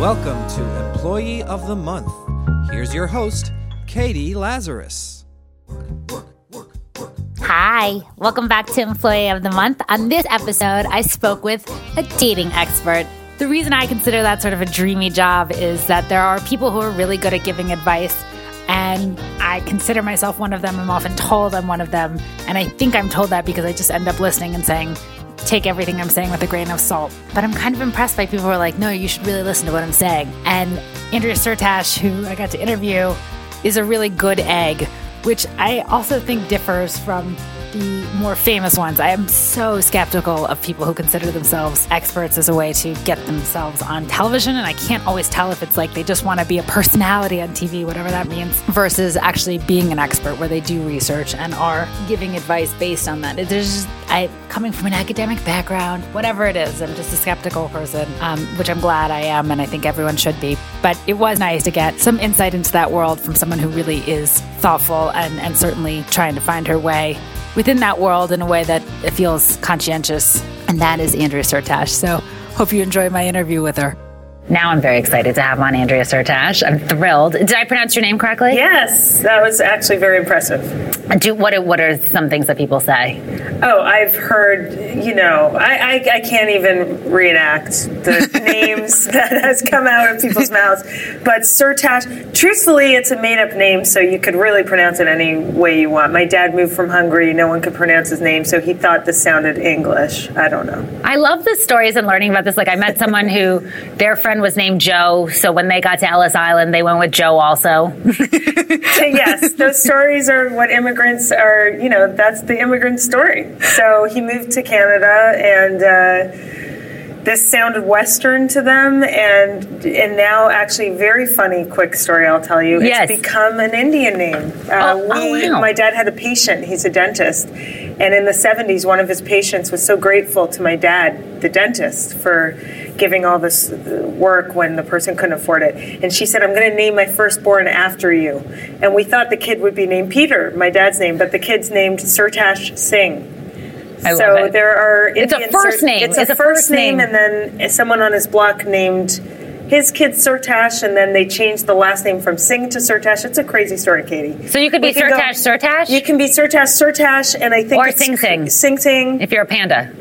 Welcome to Employee of the Month. Here's your host, Catie Lazarus. Hi, welcome back to Employee of the Month. On this episode, I spoke with a dating expert. The reason I consider that sort of a dreamy job is that there are people who are really good at giving advice, and I consider myself one of them. I'm often told I'm one of them, and I think I'm told that because I just end up listening and saying, take everything I'm saying with a grain of salt. But I'm kind of impressed by people who are like, no, you should really listen to what I'm saying. And Andrea Syrtash, who I got to interview, is a really good egg, which I also think differs from the more famous ones. I am so skeptical of people who consider themselves experts as a way to get themselves on television. And I can't always tell if it's like they just want to be a personality on TV, whatever that means, versus actually being an expert where they do research and are giving advice based on that. There's just, I, coming from an academic background, whatever it is, I'm just a skeptical person, um, which I'm glad I am, and I think everyone should be. But it was nice to get some insight into that world from someone who really is thoughtful and, and certainly trying to find her way within that world in a way that feels conscientious. And that is Andrea Syrtash. So hope you enjoy my interview with her. Now I'm very excited to have on Andrea Syrtash. I'm thrilled. Did I pronounce your name correctly? Yes, that was actually very impressive. Do what? Are, what are some things that people say? Oh, I've heard. You know, I I, I can't even reenact the names that has come out of people's mouths. But Syrtash, truthfully, it's a made-up name, so you could really pronounce it any way you want. My dad moved from Hungary; no one could pronounce his name, so he thought this sounded English. I don't know. I love the stories and learning about this. Like I met someone who their friend was named Joe, so when they got to Ellis Island, they went with Joe also. yes, those stories are what immigrants are. You know, that's the immigrant story. So he moved to Canada, and uh, this sounded Western to them, and and now actually very funny. Quick story, I'll tell you. Yes. It's become an Indian name. Uh, Oh, oh, wow. my dad had a patient. He's a dentist, and in the '70s, one of his patients was so grateful to my dad, the dentist, for giving all this work when the person couldn't afford it. And she said, "I'm going to name my firstborn after you." And we thought the kid would be named Peter, my dad's name, but the kid's named Syrtash Singh. I so love it. there are It's a first name. It's a It's a first first name, name. and then someone on his block named his kid Syrtash, and then they changed the last name from Singh to Syrtash. It's a crazy story, Catie. So you could be go- Syrtash Syrtash? You can be Syrtash Syrtash, and I think Or Sing Sing. Sing Sing. if you're a panda.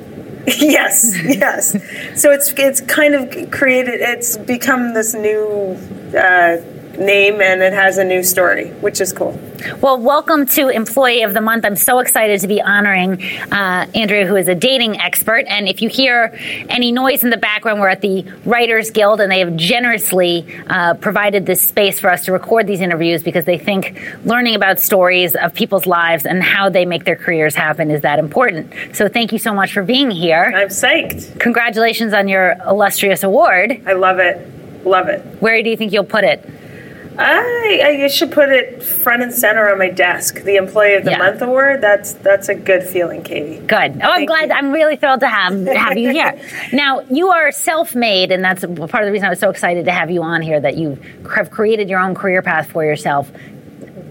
yes, yes. So it's it's kind of created. It's become this new uh, name, and it has a new story, which is cool. Well, welcome to Employee of the Month. I'm so excited to be honoring uh, Andrea, who is a dating expert. And if you hear any noise in the background, we're at the Writers Guild, and they have generously uh, provided this space for us to record these interviews because they think learning about stories of people's lives and how they make their careers happen is that important. So thank you so much for being here. I'm psyched. Congratulations on your illustrious award. I love it. Love it. Where do you think you'll put it? I, I should put it front and center on my desk. The Employee of the Yeah. Month award. That's that's a good feeling, Catie. Good. Oh, I'm glad. you. I'm really thrilled to have have you here. now, you are self-made, and that's part of the reason I was so excited to have you on here. That you have created your own career path for yourself.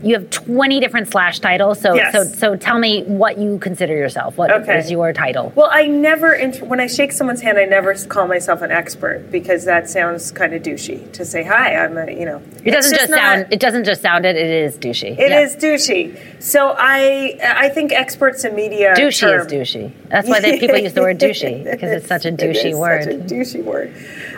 You have 20 different slash titles. So, Yes. so, so tell me what you consider yourself. What is Okay. your title? Well, I never when I shake someone's hand, I never call myself an expert because that sounds kind of douchey to say hi. I'm a you know. It doesn't It's just, not- sound. It doesn't just sound it. It is douchey. It Yeah. is douchey. So I I think experts in media Douchey term, is douchey. That's why they, people use the word douchey because it's such a douchey is word. Such a douchey word.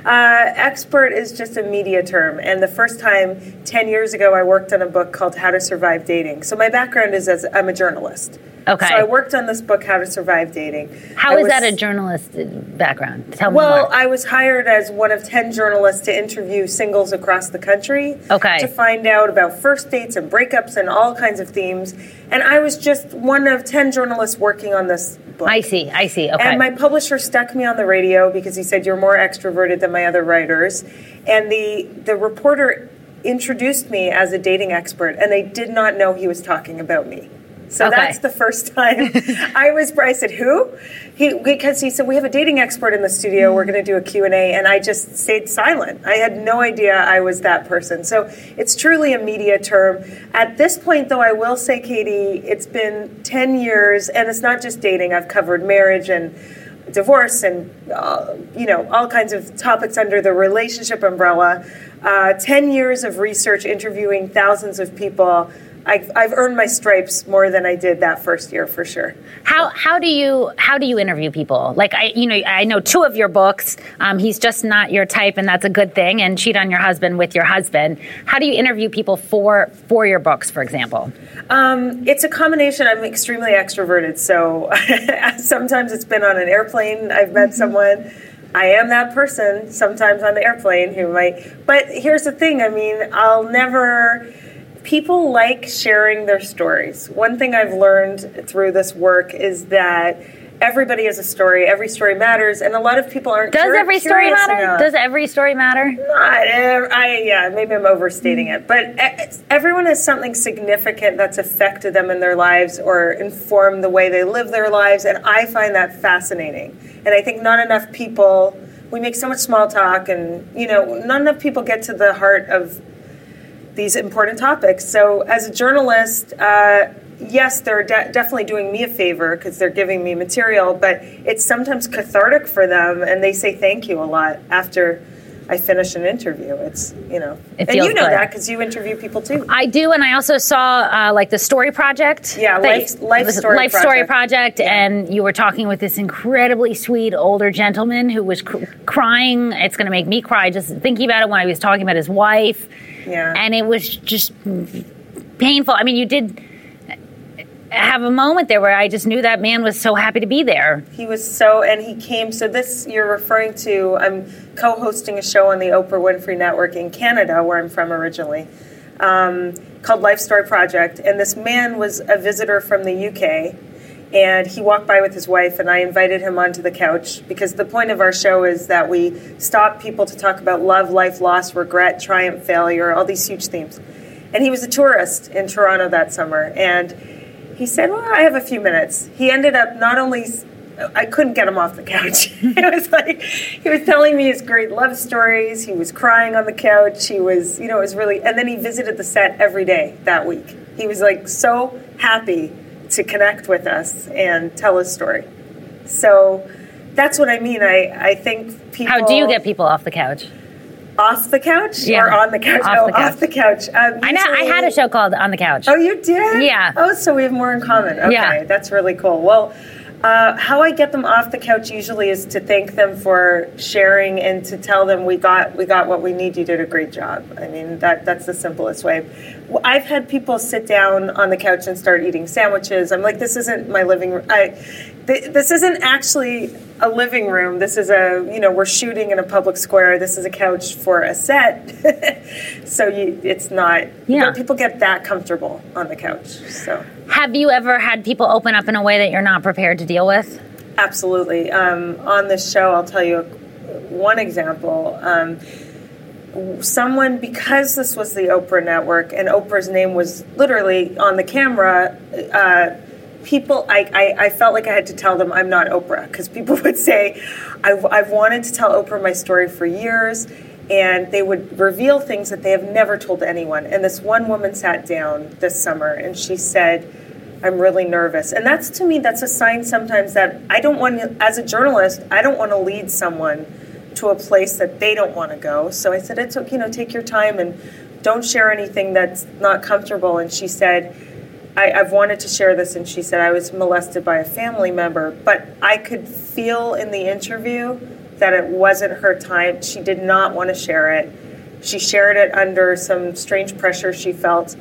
Uh, expert is just a media term. And the first time, 10 years ago, I worked on a book called How to Survive Dating. So my background is as I'm a journalist. Okay. So I worked on this book, How to Survive Dating. How I is was- that a journalist background? Tell me Well. I was hired as one of 10 journalists to interview singles across the country. Okay. To find out about first dates and breakups and all kinds of themes. And I was just one of 10 journalists working on this book. I see. I see. Okay. And my publisher stuck me on the radio because he said you're more extroverted than my other writers. And the the reporter introduced me as a dating expert, and they did not know he was talking about me. So Okay. that's the first time I was. I said, "Who?" He because he said we have a dating expert in the studio. We're going to do a Q and A, and I just stayed silent. I had no idea I was that person. So it's truly a media term. At this point, though, I will say, Catie, it's been ten years, and it's not just dating. I've covered marriage and divorce and uh, you know all kinds of topics under the relationship umbrella. Uh, Ten years of research, interviewing thousands of people. I've, I've earned my stripes more than I did that first year for sure. How how do you how do you interview people? Like I you know I know two of your books. Um, he's just not your type, and that's a good thing. And cheat on your husband with your husband. How do you interview people for for your books, for example? Um, it's a combination. I'm extremely extroverted, so sometimes it's been on an airplane. I've met mm-hmm. someone. I am that person sometimes on the airplane who might. But here's the thing. I mean, I'll never people like sharing their stories. One thing I've learned through this work is that everybody has a story. Every story matters, and a lot of people aren't. Does cur- every story matter? Enough. Does every story matter? Not. I yeah. Maybe I'm overstating it, but everyone has something significant that's affected them in their lives or informed the way they live their lives, and I find that fascinating. And I think not enough people. We make so much small talk, and you know, not enough people get to the heart of these important topics. So, as a journalist, uh, yes, they're de- definitely doing me a favor because they're giving me material, but it's sometimes cathartic for them, and they say thank you a lot after. I finish an interview. It's you know, it and you know good. that because you interview people too. I do, and I also saw uh, like the Story Project. Yeah, life, life story life project. story project, yeah. and you were talking with this incredibly sweet older gentleman who was cr- crying. It's going to make me cry just thinking about it when I was talking about his wife yeah. And it was just painful. I mean, you did have a moment there where I just knew that man was so happy to be there. He was so, and he came. So this you're referring to. I'm co-hosting a show on the Oprah Winfrey Network in Canada, where I'm from originally, um, called Life Story Project. And this man was a visitor from the UK and he walked by with his wife and i invited him onto the couch because the point of our show is that we stop people to talk about love life loss regret triumph failure all these huge themes and he was a tourist in toronto that summer and he said well i have a few minutes he ended up not only I couldn't get him off the couch. it was like he was telling me his great love stories. He was crying on the couch. He was, you know, it was really. And then he visited the set every day that week. He was like so happy to connect with us and tell a story. So that's what I mean. I, I think people. How do you get people off the couch? Off the couch yeah. or on the couch? Off oh, the couch. off the couch. Um, I know. I had a show called On the Couch. Oh, you did? Yeah. Oh, so we have more in common. Okay, yeah. that's really cool. Well, uh, how I get them off the couch usually is to thank them for sharing and to tell them we got we got what we need. You did a great job. I mean that that's the simplest way. I've had people sit down on the couch and start eating sandwiches. I'm like, this isn't my living room. I, th- this isn't actually a living room. This is a you know we're shooting in a public square. This is a couch for a set. so you, it's not. Yeah. People get that comfortable on the couch. So. Have you ever had people open up in a way that you're not prepared to deal with? Absolutely. Um, on this show, I'll tell you one example. Um, someone, because this was the Oprah Network and Oprah's name was literally on the camera, uh, people, I, I, I, felt like I had to tell them I'm not Oprah because people would say, I've, I've wanted to tell Oprah my story for years. And they would reveal things that they have never told anyone. And this one woman sat down this summer and she said, I'm really nervous. And that's to me, that's a sign sometimes that I don't want as a journalist, I don't want to lead someone to a place that they don't want to go. So I said, it's okay, you know, take your time and don't share anything that's not comfortable. And she said, I, have wanted to share this. And she said, I was molested by a family member, but I could feel in the interview that it wasn't her time. She did not want to share it. She shared it under some strange pressure she felt.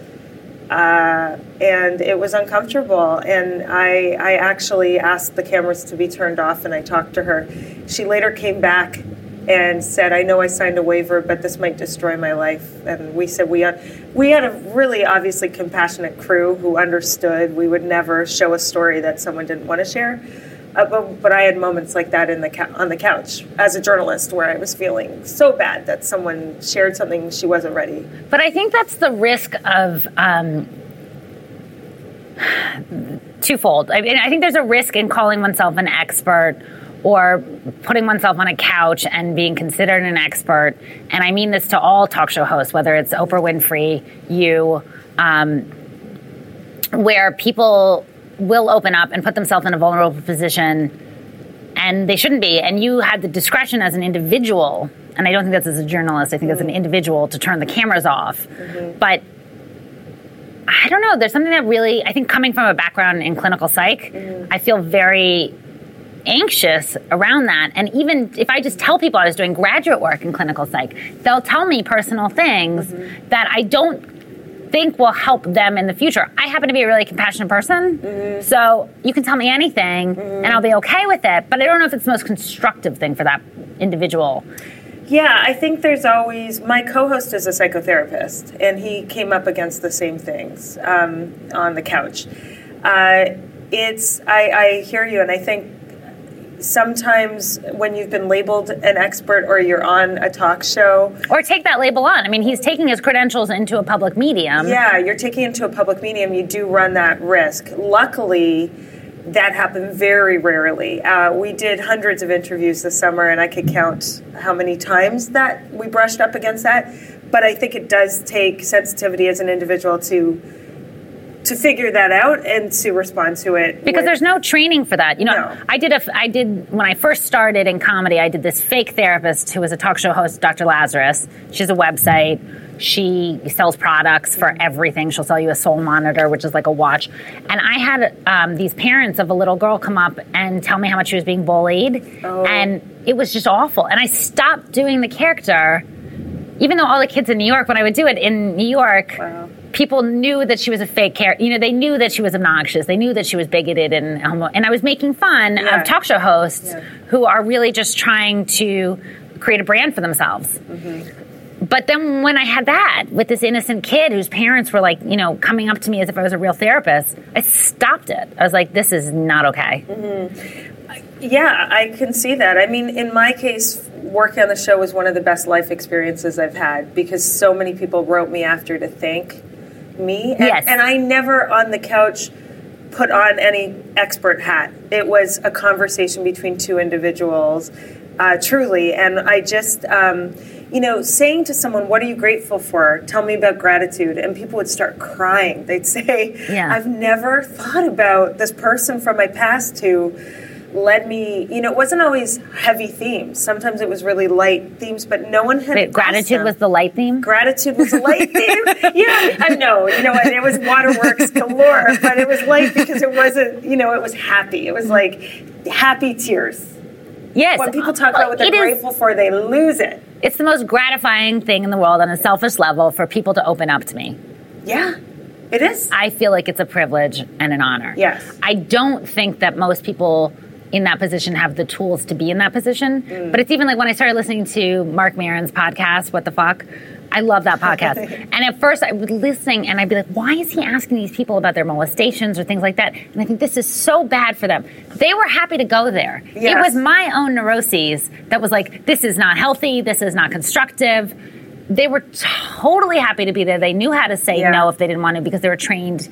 Uh, and it was uncomfortable. And I, I actually asked the cameras to be turned off and I talked to her. She later came back and said, "I know I signed a waiver, but this might destroy my life." And we said we had we had a really obviously compassionate crew who understood. We would never show a story that someone didn't want to share. Uh, but, but, I had moments like that in the on the couch as a journalist where I was feeling so bad that someone shared something she wasn't ready. But I think that's the risk of. Um, twofold. I mean, I think there's a risk in calling oneself an expert or putting oneself on a couch and being considered an expert. And I mean this to all talk show hosts, whether it's Oprah Winfrey, you, um, where people will open up and put themselves in a vulnerable position and they shouldn't be. And you had the discretion as an individual, and I don't think that's as a journalist. I think as an mm-hmm. individual to turn the cameras off. Mm-hmm. But I don't know. There's something that really, I think, coming from a background in clinical psych, mm-hmm. I feel very anxious around that. And even if I just tell people I was doing graduate work in clinical psych, they'll tell me personal things that I don't think will help them in the future. I happen to be a really compassionate person, so you can tell me anything and I'll be okay with it, but I don't know if it's the most constructive thing for that individual. Yeah, I think there's always my co-host is a psychotherapist, and he came up against the same things um, on the couch. Uh, it's I, I hear you, and I think sometimes when you've been labeled an expert or you're on a talk show, Or take that label on. I mean, he's taking his credentials into a public medium. yeah, you're taking it to a public medium, you do run that risk. Luckily, that happened very rarely. Uh, we did hundreds of interviews this summer, and I could count how many times that we brushed up against that. But I think it does take sensitivity as an individual to to figure that out and to respond to it. because with- there's no training for that. You know, No. I did a, I did when I first started in comedy. I did this fake therapist who was a talk show host, Dr. Lazarus. She has a website. She sells products for everything. She'll sell you a soul monitor, which is like a watch. And I had um, these parents of a little girl come up and tell me how much she was being bullied, Oh. and it was just awful. And I stopped doing the character, even though all the kids in New York, when I would do it in New York, Wow. People knew that she was a fake character. You know, they knew that she was obnoxious. They knew that she was bigoted and homo. And I was making fun Yeah. of talk show hosts Yeah. who are really just trying to create a brand for themselves. Mm-hmm. But then when I had that with this innocent kid whose parents were like, you know, coming up to me as if I was a real therapist, I stopped it. I was like, this is not okay. Yeah, I can see that. I mean, in my case, working on the show was one of the best life experiences I've had because so many people wrote me after to thank me. And, Yes. and I never on the couch put on any expert hat. It was a conversation between two individuals, uh, truly. And I just, um, you know, saying to someone, What are you grateful for? Tell me about gratitude. And people would start crying. They'd say, Yeah. I've never thought about this person from my past who led me you know it wasn't always heavy themes sometimes it was really light themes but no one had Wait, gratitude was the light theme? gratitude was a light theme yeah i know you know what it was waterworks galore but it was light because it wasn't you know it was happy it was like happy tears Yes. when people talk about what they're It is- grateful for they lose it It's the most gratifying thing in the world on a selfish level for people to open up to me. yeah it is I feel like it's a privilege and an honor. Yes. I don't think that most people in that position have the tools to be in that position. Mm. But it's even like when I started listening to Marc Maron's podcast, What the Fuck? I love that podcast. and at first I was listening and I'd be like, why is he asking these people about their molestations or things like that? And I think this is so bad for them. They were happy to go there. It was my own neuroses that was like, this is not healthy, this is not constructive. They were totally happy to be there. They knew how to say Yeah. no if they didn't want to because they were trained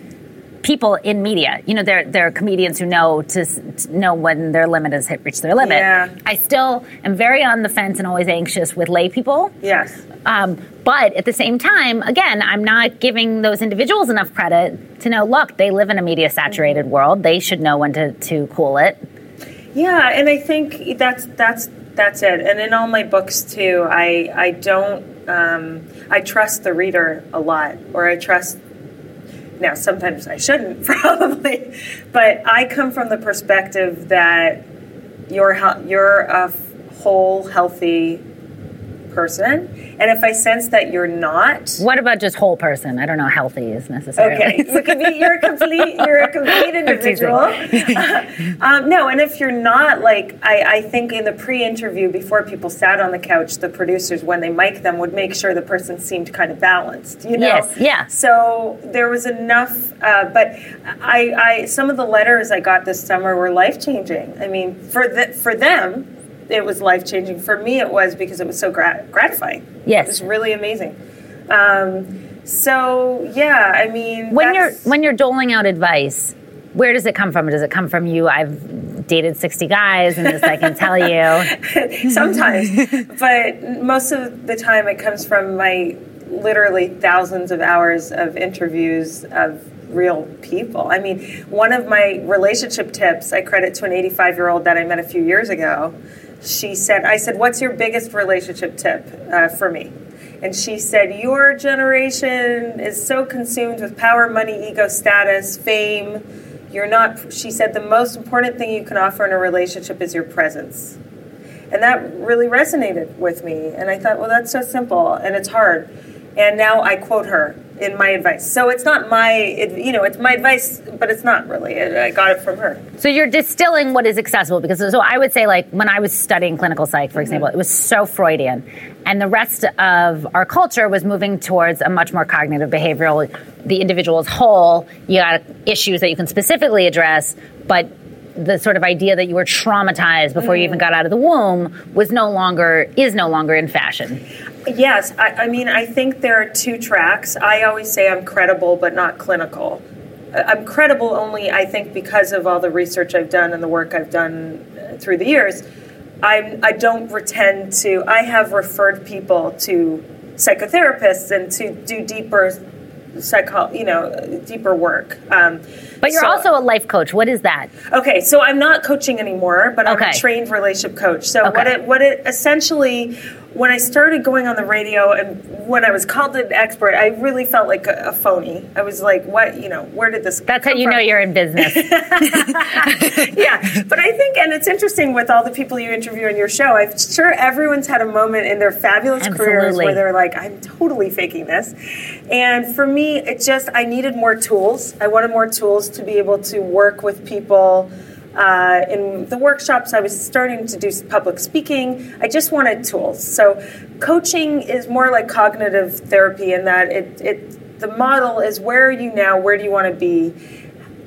people in media. You know, they're, they're comedians who know to, to know when their limit has hit, reached their limit. Yeah. I still am very on the fence and always anxious with lay people. yes Um, but at the same time, again, I'm not giving those individuals enough credit to know, look, they live in a media saturated world. They should know when to, to cool it. Yeah, and I think that's that's that's it. And in all my books too, I I don't um, I trust the reader a lot, or I trust. Now, sometimes I shouldn't probably, but I come from the perspective that you're a f- whole, healthy person, and if I sense that you're not, What about just whole person? I don't know, healthy is necessarily. Okay, you could be. You're a complete. You're a complete individual. um, no, and if you're not, like I, I think in the pre-interview before people sat on the couch, the producers when they mic them would make sure the person seemed kind of balanced. You know. Yes, yeah. So there was enough, uh, but I, I some of the letters I got this summer were life changing. I mean, for the, for them. It was life changing. For me, it was because it was so grat- gratifying. Yes. it was really amazing. Um, so yeah, I mean, when you're when you're doling out advice, where does it come from? Does it come from you? I've dated 60 guys and this I can tell you. sometimes, but most of the time it comes from my literally thousands of hours of interviews of real people. I mean, one of my relationship tips I credit to an 85 year old that I met a few years ago. She said, I said, What's your biggest relationship tip uh, for me? And she said, Your generation is so consumed with power, money, ego, status, fame. You're not, she said, the most important thing you can offer in a relationship is your presence. And that really resonated with me. And I thought, well, that's so simple and it's hard. And now I quote her in my advice. So it's not my, it, you know, it's my advice, but it's not really. I got it from her. So you're distilling what is accessible because so I would say like when I was studying clinical psych, for example, mm-hmm. it was so Freudian, and the rest of our culture was moving towards a much more cognitive behavioral. The individual as whole, you got issues that you can specifically address, but the sort of idea that you were traumatized before mm. you even got out of the womb was no longer is no longer in fashion. Yes, I, I, mean I think there are two tracks. I always say I'm credible but not clinical. I'm credible only I think because of all the research I've done and the work I've done uh, through the years. I'm I don't pretend to. I have referred people to psychotherapists and to do deeper psycho, you know, deeper work. Um, but you're so, also a life coach. What is that? Okay, so I'm not coaching anymore, but I'm a trained relationship coach. So okay. what it what it essentially when I started going on the radio and when I was called an expert, I really felt like a, a phony. I was like, what, you know, where did this That's how you from? know you're in business. yeah. But I think, and it's interesting with all the people you interview on your show, I'm sure everyone's had a moment in their fabulous Absolutely. careers where they're like, I'm totally faking this. And for me, it just, I needed more tools. I wanted more tools to be able to work with people uh, in the workshops, I was starting to do public speaking. I just wanted tools. So, coaching is more like cognitive therapy in that it, it the model is where are you now? Where do you want to be?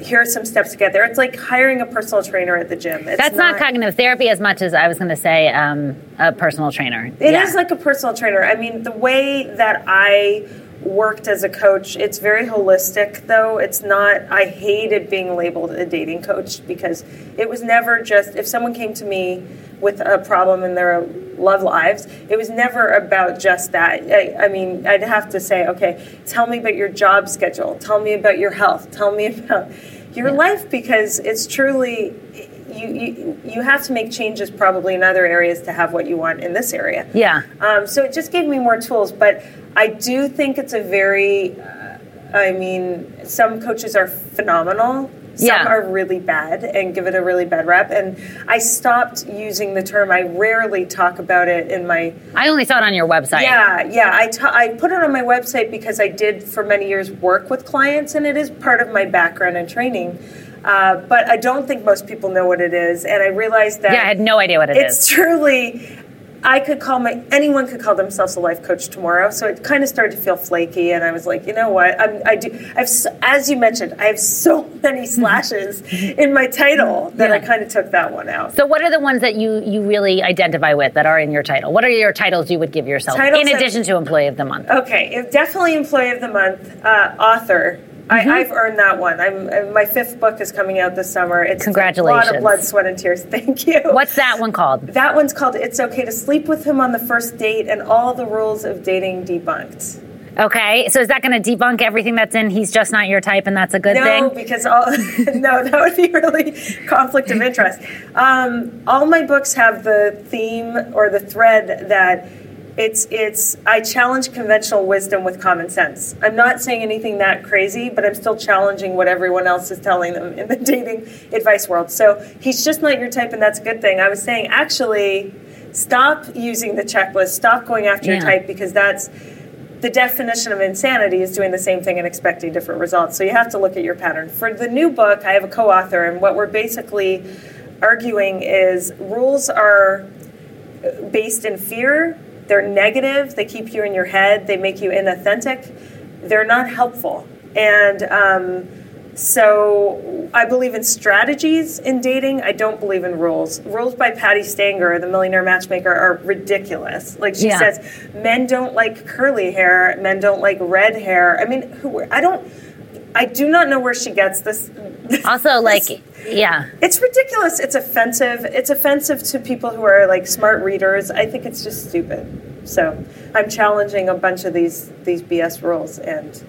Here are some steps to get there. It's like hiring a personal trainer at the gym. It's That's not, not, cognitive therapy as much as I was going to say um, a personal trainer. It yeah. is like a personal trainer. I mean, the way that I worked as a coach. It's very holistic, though. It's not, I hated being labeled a dating coach because it was never just, if someone came to me with a problem in their love lives, it was never about just that. I, I mean, I'd have to say, okay, tell me about your job schedule, tell me about your health, tell me about your yeah. life because it's truly you, you you have to make changes probably in other areas to have what you want in this area. Yeah. Um, so it just gave me more tools, but I do think it's a very. Uh, I mean, some coaches are phenomenal. Some yeah. are really bad and give it a really bad rep. And I stopped using the term. I rarely talk about it in my. I only saw it on your website. Yeah, yeah. I, ta- I put it on my website because I did for many years work with clients, and it is part of my background and training. Uh, but I don't think most people know what it is, and I realized that yeah, I had no idea what it it's is. truly. I could call my anyone could call themselves a life coach tomorrow, so it kind of started to feel flaky, and I was like, you know what? I'm, I do. I've as you mentioned, I have so many slashes in my title that yeah. I kind of took that one out. So, what are the ones that you you really identify with that are in your title? What are your titles you would give yourself titles in addition to Employee of the Month? Okay, definitely Employee of the Month, uh, author Mm-hmm. I, have earned that one. I'm, my fifth book is coming out this summer. It's Congratulations. a lot of blood, sweat, and tears. Thank you. What's that one called? That one's called It's Okay to Sleep with Him on the First Date and All the Rules of Dating Debunked. Okay, so is that going to debunk everything that's in He's Just Not Your Type and that's a good no, thing? No, because all, no, that would be really conflict of interest. Um, all my books have the theme or the thread that it's it's I challenge conventional wisdom with common sense. I'm not saying anything that crazy, but I'm still challenging what everyone else is telling them in the dating advice world. So he's just not your type, and that's a good thing. I was saying actually, stop using the checklist. Stop going after yeah. your type because that's the definition of insanity is doing the same thing and expecting different results. So you have to look at your pattern. For the new book, I have a co-author, and what we're basically arguing is rules are based in fear they're negative, they keep you in your head, they make you inauthentic, they're not helpful. And um, so I believe in strategies in dating. I don't believe in rules. Rules by Patti Stanger, the millionaire matchmaker, are ridiculous. Like she yeah. says, men don't like curly hair, men don't like red hair. I mean, who, I don't. I do not know where she gets this. Also, like, yeah, it's ridiculous. It's offensive. It's offensive to people who are like smart readers. I think it's just stupid. So I'm challenging a bunch of these these BS rules, and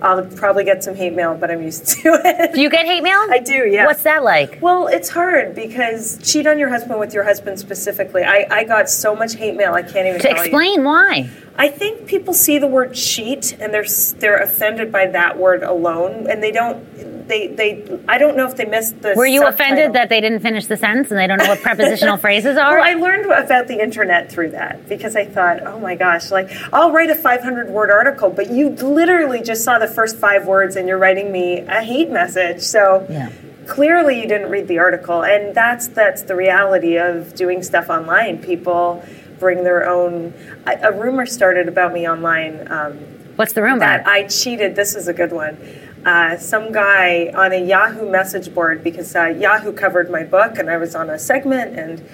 I'll probably get some hate mail, but I'm used to it. Do you get hate mail? I do, yeah. What's that like? Well, it's hard because cheat on your husband with your husband specifically. I, I got so much hate mail, I can't even To tell you. explain why. I think people see the word cheat and they're they're offended by that word alone, and they don't. They they. I don't know if they missed the. Were you subtitle. offended that they didn't finish the sentence and they don't know what prepositional phrases are? Well, I learned about the internet through that because I thought, oh my gosh, like I'll write a 500 word article, but you literally just saw the first five words and you're writing me a hate message. So Yeah. clearly you didn't read the article, and that's that's the reality of doing stuff online. People bring their own. A, a rumor started about me online. Um, What's the rumor? that I cheated. This is a good one. Uh, some guy on a Yahoo message board because uh, Yahoo covered my book and I was on a segment and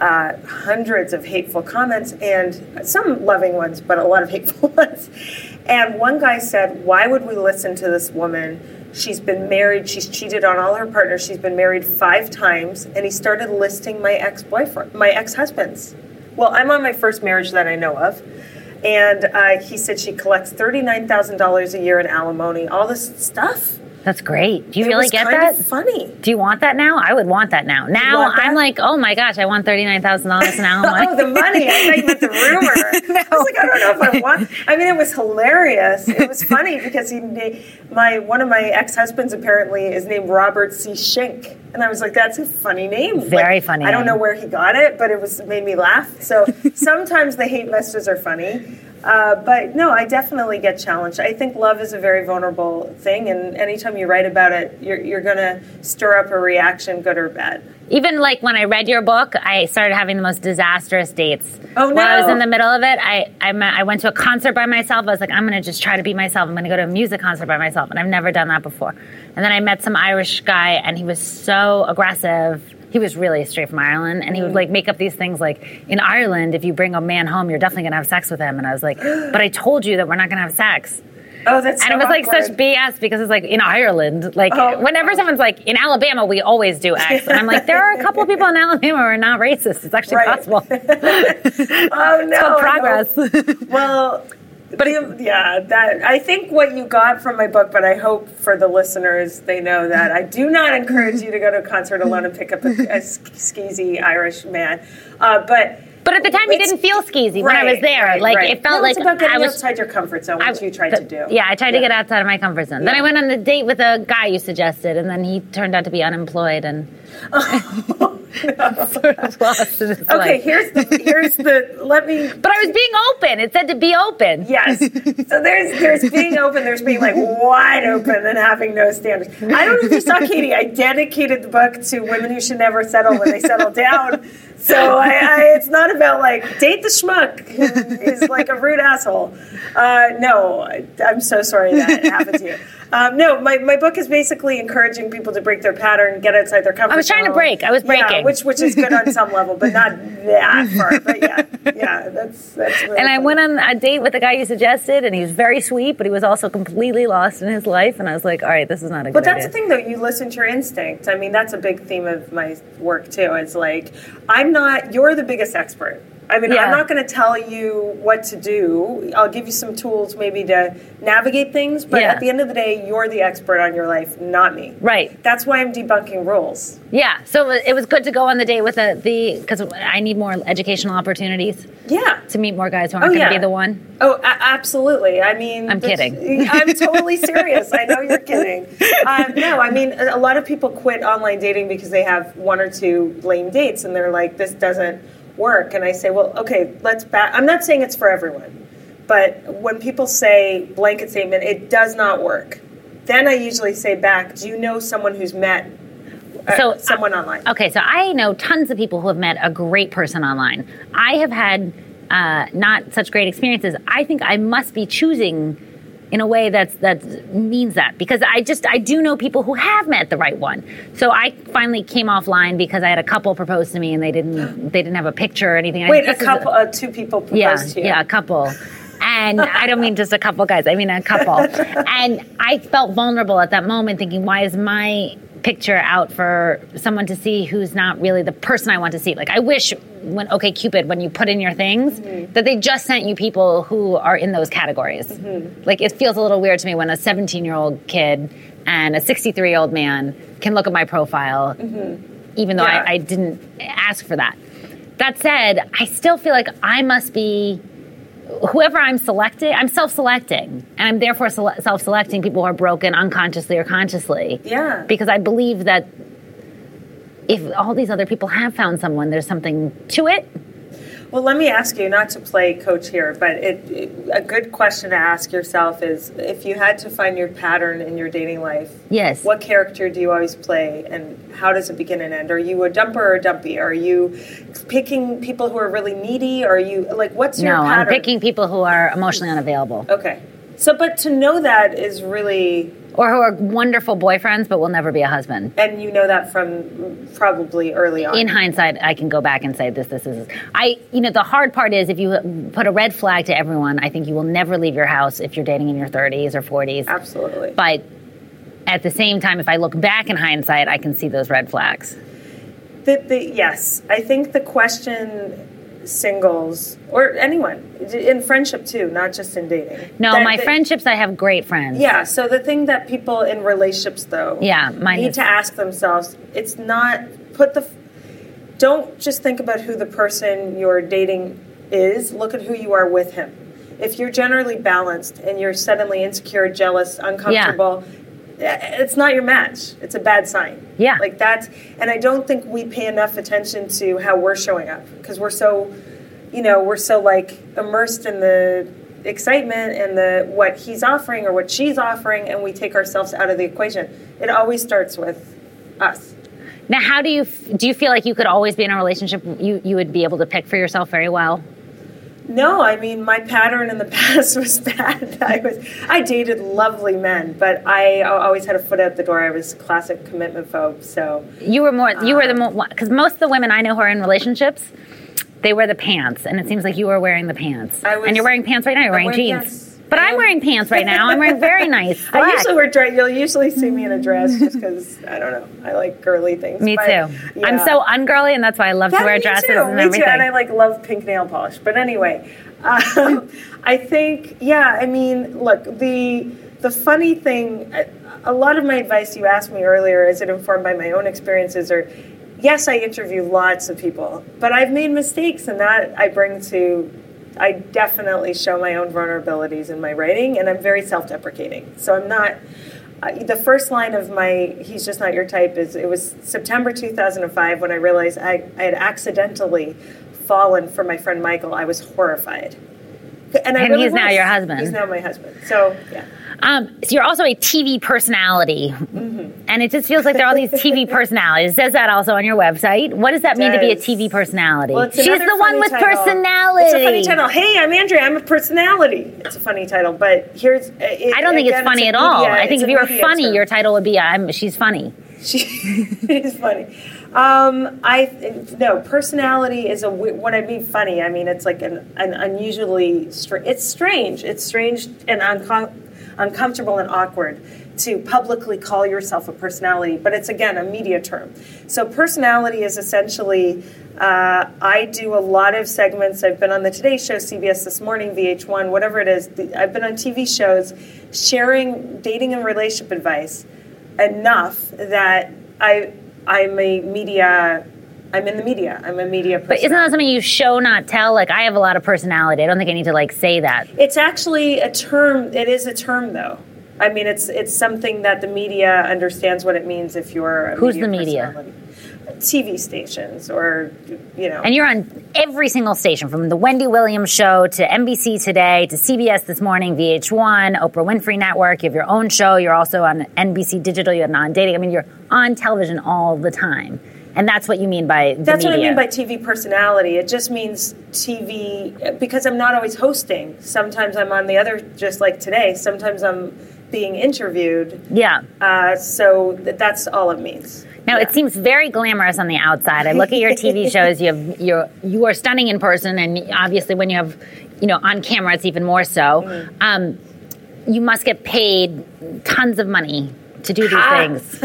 uh, hundreds of hateful comments and some loving ones, but a lot of hateful ones. And one guy said, Why would we listen to this woman? She's been married, she's cheated on all her partners, she's been married five times, and he started listing my ex boyfriend, my ex husbands. Well, I'm on my first marriage that I know of. And uh, he said she collects $39,000 a year in alimony, all this stuff. That's great. Do you It really get that? Funny. Do you want that now? I would want that now. Now? I'm like, oh my gosh, I want thirty nine thousand dollars hour. Oh, the money. I thought you meant the rumor. I was like, I don't know if I want. I mean, it was hilarious. It was funny because he, my one of my ex husbands apparently is named Robert C. Schenk, and I was like, that's a funny name. Very Like, funny I don't name. know where he got it, but it was made me laugh. So sometimes the hate messages are funny. Uh, but no, I definitely get challenged. I think love is a very vulnerable thing, and anytime you write about it, you're, you're going to stir up a reaction, good or bad. Even like when I read your book, I started having the most disastrous dates. Oh, no! While I was in the middle of it, I I, met, I went to a concert by myself. I was like, I'm gonna just try to be myself. I'm gonna go to a music concert by myself, and I've never done that before. And then I met some Irish guy, and he was so aggressive. He was really straight from Ireland, and he Mm. would like make up these things like, in Ireland, if you bring a man home, you're definitely gonna have sex with him. And I was like, but I told you that we're not gonna have sex. Oh, that's And so it was like awkward. such BS because it's like in Ireland, like Oh, whenever oh. someone's like in Alabama, we always do X, and I'm like, there are a couple of people in Alabama who are not racist. It's actually Right. possible. Oh no! progress. no. Well, but yeah, that I think what you got from my book, but I hope for the listeners they know that I do not encourage you to go to a concert alone and pick up a, a skeezy Irish man. Uh, but But at the time, you didn't feel skeezy when I was there. right, like right. it felt No, like about getting I was. outside your comfort zone, I- which you tried to do. Yeah, I tried to get outside of my comfort zone. Then I went on the date with a guy you suggested, and then he turned out to be unemployed and sort of lost in his Okay, life. here's the here's the let me But I was being open. It said to be open. Yes. So there's there's being open, there's being like wide open and having no standards. I don't know if you saw Catie. I dedicated the book to women who should never settle when they settle down. So I, I it's not about like date the schmuck who is like a rude asshole. Uh, no, I'm so sorry that happened to you. Um, no, my, my book is basically encouraging people to break their pattern, get outside their comfort I was trying to break. I was Yeah, breaking. which which is good on some level, but not that far. But yeah, yeah, that's that's. Really And I funny. went on a date with the guy you suggested, and he was very sweet, but he was also completely lost in his life. And I was like, all right, this is not a good But that's the thing, though. You listen to your instinct. I mean, that's a big theme of my work too. It's like I'm not. You're the biggest expert. I mean, Yeah. I'm not going to tell you what to do. I'll give you some tools maybe to navigate things. But Yeah. at the end of the day, you're the expert on your life, not me. Right. That's why I'm debunking rules. Yeah. So it was- good to go on the date with the the because I need more educational opportunities Yeah. to meet more guys who aren't Oh, going to yeah. be the one. Oh, a- absolutely. I mean, I'm kidding. I'm totally serious. I know you're kidding. Um, no, I mean, a a lot of people quit online dating because they have one or two lame dates and they're like, this doesn't work. And I say, well, okay, let's back. I'm not saying it's for everyone, but when people say blanket statement, it does not work. Then I usually say back, do you know someone who's met uh, So, someone online? Okay, so I know tons of people who have met a great person online. I have had uh, not such great experiences. I think I must be choosing in a way that's that means that because I just I do know people who have met the right one. So I finally came offline because I had a couple propose to me and they didn't they didn't have a picture or anything. Wait, a couple, uh, two people proposed yeah, to you. yeah, a couple. And I don't mean just a couple guys. I mean a couple. And I felt vulnerable at that moment, thinking, why is my picture out for someone to see who's not really the person I want to see. Like I wish when OkCupid, when you put in your things, mm-hmm. that they just sent you people who are in those categories. Mm-hmm. Like it feels a little weird to me when a 17 year old kid and a 63 year old man can look at my profile, mm-hmm. even though yeah. I, I didn't ask for that. That said, I still feel like I must be whoever I'm selecting, I'm self-selecting, and I'm therefore self-selecting people who are broken unconsciously or consciously. Yeah. Because I believe that if all these other people have found someone, there's something to it. Well, let me ask you, not to play coach here, but it, it, a good question to ask yourself is if you had to find your pattern in your dating life, yes, what character do you always play, and how does it begin and end? Are you a dumper or a dumpy? Are you picking people who are really needy? Or are you like what's your no? Pattern? I'm picking people who are emotionally unavailable. Okay, so but to know that is really or who are wonderful boyfriends but will never be a husband. And you know that from probably early on. In hindsight, I can go back and say this, this, is. I, you know, the hard part is if you put a red flag to everyone, I think you will never leave your house if you're dating in your 30s or 40s. Absolutely. But at the same time, if I look back in hindsight, I can see those red flags. The, the, yes, I think the question singles or anyone in friendship too, not just in dating. No, that, my that, friendships, I have great friends. Yeah. So the thing that people in relationships though, yeah, need is- to ask themselves, it's not put the. Don't just think about who the person you're dating is. Look at who you are with him. If you're generally balanced and you're suddenly insecure, jealous, uncomfortable. Yeah Eh, it's not your match. It's a bad sign. Yeah. Like that. And I don't think we pay enough attention to how we're showing up because we're so, you know, we're so like immersed in the excitement and the what he's offering or what she's offering and we take ourselves out of the equation. It always starts with us. Now, how do you do you feel like you could always be in a relationship you you would be able to pick for yourself very well? No, I mean my pattern in the past was bad. I was I dated lovely men, but I always had a foot out the door. I was classic commitment phobe. So you were more. You were the um, more because most of the women I know who are in relationships, they wear the pants, and it seems like you were wearing the pants. Was, and you're wearing pants right now. You're wearing, wearing jeans. Pants. But I'm wearing pants right now. I'm wearing very nice. Black. I usually wear dress. You'll usually see me in a dress just because I don't know. I like girly things. Me but, too. Yeah. I'm so ungirly, and that's why I love to wear dresses too. and me everything. Too. And I like love pink nail polish. But anyway, um, I think yeah. I mean, look the the funny thing. A lot of my advice you asked me earlier is it informed by my own experiences or yes, I interview lots of people, but I've made mistakes, and that I bring to I definitely show my own vulnerabilities in my writing, and I'm very self-deprecating. So I'm not. Uh, the first line of my "He's just not your type" is it was September 2005 when I realized I, I had accidentally fallen for my friend Michael. I was horrified, and, and really he's was. now your husband. He's now my husband. So yeah. Um, so you're also a TV personality. And it just feels like there are all these TV personalities. It says that also on your website. What does that it mean does. to be a TV personality? Well, She's the one with title. personality. It's a funny title. Hey, I'm Andrea. I'm a personality. It's a funny title, but here's. It, I don't think again, it's funny it's at all. I think if you were funny, term. your title would be "I'm." She's funny. She's funny. Um, I no personality is a when I mean funny, I mean it's like an, an unusually str- it's strange. It's strange and uncom- uncomfortable and awkward to publicly call yourself a personality, but it's again a media term. So, personality is essentially uh, I do a lot of segments. I've been on the Today Show, CBS This Morning, VH1, whatever it is. I've been on TV shows sharing dating and relationship advice enough that I I'm a media I'm in the media. I'm a media person. But isn't that something you show, not tell? Like, I have a lot of personality. I don't think I need to, like, say that. It's actually a term. It is a term, though. I mean, it's it's something that the media understands what it means if you're Who's media the media? TV stations or, you know. And you're on every single station from the Wendy Williams show to NBC Today to CBS This Morning, VH1, Oprah Winfrey Network. You have your own show. You're also on NBC Digital. You have non dating. I mean, you're on television all the time. And that's what you mean by That's media. what I mean by TV personality. It just means TV because I'm not always hosting. Sometimes I'm on the other, just like today. Sometimes I'm being interviewed. Yeah. Uh, so th- that's all it means. Now yeah. it seems very glamorous on the outside. I look at your TV shows. You have you're you are stunning in person, and obviously when you have you know on camera, it's even more so. Mm. Um, you must get paid tons of money to do these Ah. things?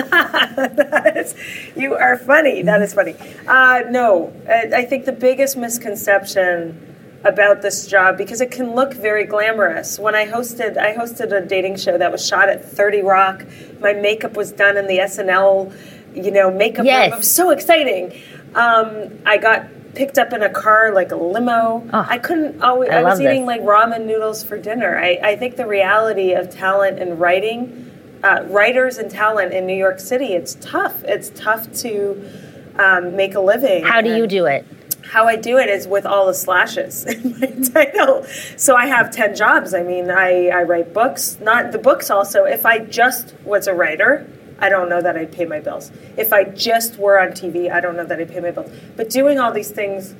you are funny. That is funny. Uh, no, I I think the biggest misconception about this job because it can look very glamorous. When I hosted, I hosted a dating show that was shot at Thirty Rock. My makeup was done in the SNL, you know, makeup Yes. room. It was so exciting. Um, I got picked up in a car like a limo. Oh, I couldn't always. I I, was eating this. like ramen noodles for dinner. I, I think the reality of talent and writing, uh, writers and talent in New York City, it's tough. It's tough to um, make a living. How do you do it? How I do it is with all the slashes in my title. So I have 10 jobs. I mean, I, I write books. Not the books also. If I just was a writer, I don't know that I'd pay my bills. If I just were on TV, I don't know that I'd pay my bills. But doing all these things